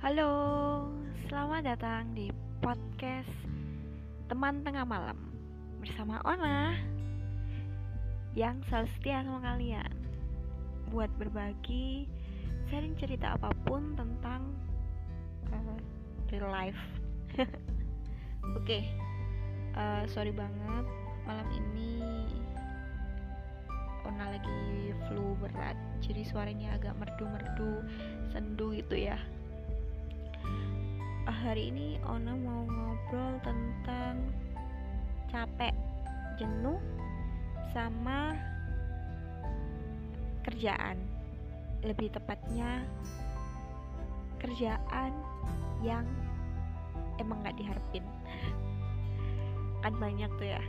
Halo, selamat datang di podcast Teman Tengah Malam bersama Ona yang selalu setia sama kalian buat berbagi sharing cerita apa pun tentang uh, real life. Oke, okay. uh, sorry banget malam ini Ona lagi flu berat, jadi suaranya agak merdu-merdu, sendu gitu ya hari ini Ona mau ngobrol tentang capek, jenuh, sama kerjaan. Lebih tepatnya kerjaan yang emang gak diharapin. kan banyak tuh ya.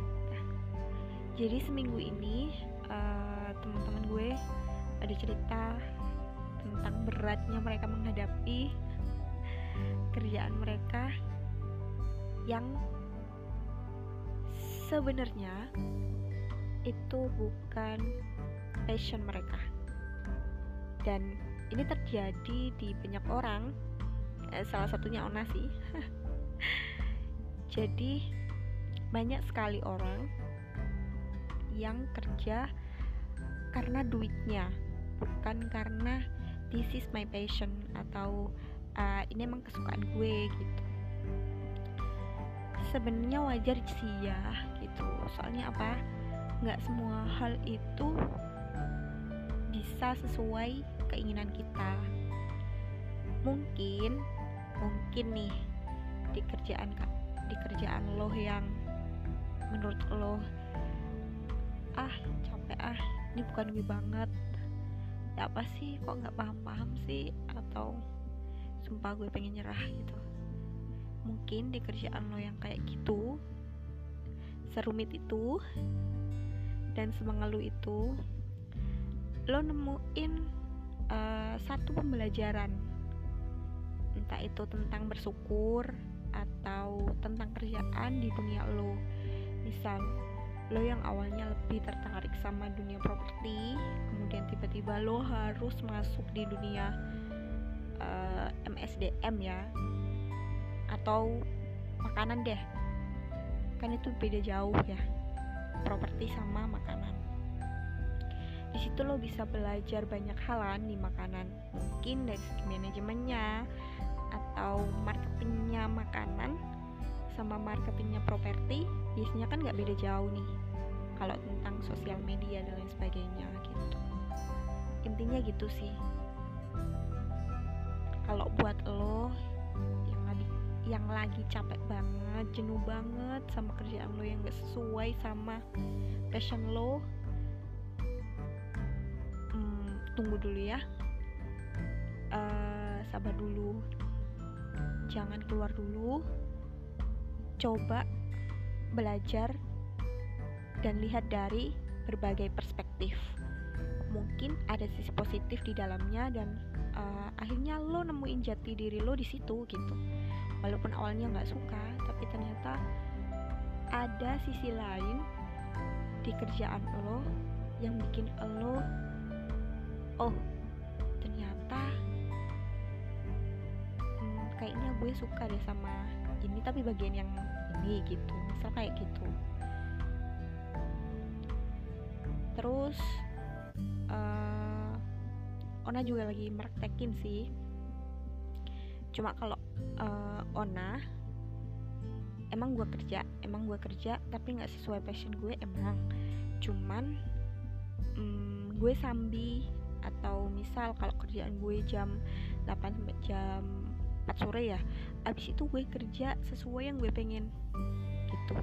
jadi seminggu ini uh, teman-teman gue ada cerita tentang beratnya mereka menghadapi kerjaan mereka yang sebenarnya itu bukan passion mereka. Dan ini terjadi di banyak orang eh, salah satunya Ona sih. Jadi banyak sekali orang yang kerja karena duitnya bukan karena this is my passion atau uh, ini emang kesukaan gue gitu. Sebenarnya wajar sih ya gitu. Soalnya apa? Nggak semua hal itu bisa sesuai keinginan kita. Mungkin mungkin nih di kerjaan di kerjaan lo yang menurut lo ah capek ah ini bukan gue banget. Ya apa sih kok nggak paham-paham sih? Atau sumpah gue pengen nyerah gitu. Mungkin di kerjaan lo yang kayak gitu serumit itu dan semangat lo itu lo nemuin uh, satu pembelajaran. Entah itu tentang bersyukur atau tentang kerjaan di dunia lo. Misal lo yang awalnya lebih tertarik sama dunia properti kemudian tiba-tiba lo harus masuk di dunia uh, eh, MSDM ya atau makanan deh. Kan itu beda jauh ya properti sama makanan. Di situ lo bisa belajar banyak halan di makanan mungkin dari segi manajemennya atau marketingnya makanan sama marketingnya properti biasanya kan nggak beda jauh nih kalau tentang sosial media dan lain sebagainya gitu. Intinya gitu sih. Kalau buat lo yang lagi yang lagi capek banget jenuh banget sama kerjaan lo yang gak sesuai sama passion lo hmm, tunggu dulu ya. Uh, sabar dulu. Jangan keluar dulu. Coba belajar dan lihat dari berbagai perspektif. Mungkin ada sisi positif di dalamnya dan uh, akhirnya lo nemuin jati diri lo di situ gitu. Walaupun awalnya nggak suka tapi ternyata ada sisi lain di kerjaan lo yang bikin lo oh kayaknya gue suka deh sama ini tapi bagian yang ini gitu misal kayak gitu. Terus uh, Ona juga lagi meraktekin sih. Cuma kalau uh, Ona emang gue kerja emang gue kerja tapi nggak sesuai passion gue emang. Cuman um, gue sambi atau misal kalau kerjaan gue jam 8 sampai jam 4 sore ya. Abis itu gue kerja sesuai yang gue pengen. Gitu.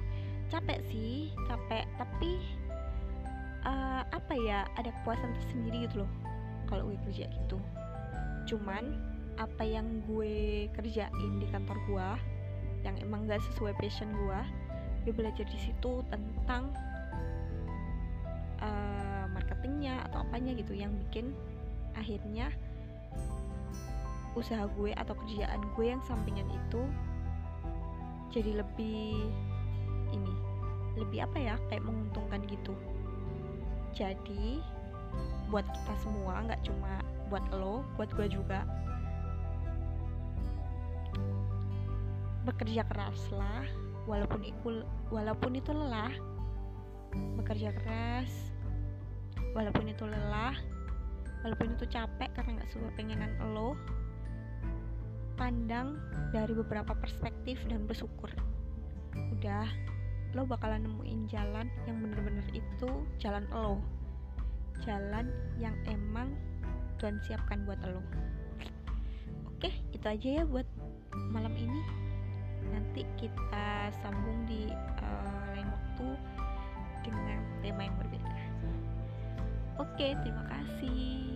Capek sih capek. Tapi uh, apa ya ada kepuasan tersendiri gitu loh kalau gue kerja gitu. Cuman apa yang gue kerjain di kantor gue yang emang gak sesuai passion gue gue belajar di situ tentang uh, marketingnya atau apanya gitu yang bikin akhirnya usaha gue atau kerjaan gue yang sampingan itu jadi lebih ini lebih apa ya kayak menguntungkan gitu. Jadi buat kita semua nggak cuma buat lo buat gue juga bekerja keraslah walaupun itu walaupun itu lelah bekerja keras walaupun itu lelah walaupun itu capek karena nggak suka pengenan lo pandang dari beberapa perspektif dan bersyukur. Udah lo bakalan nemuin jalan yang bener-bener itu jalan lo. Jalan yang emang Tuhan siapkan buat lo. Oke itu aja ya buat malam ini. Nanti kita sambung di uh, lain waktu dengan tema yang berbeda. Oke terima kasih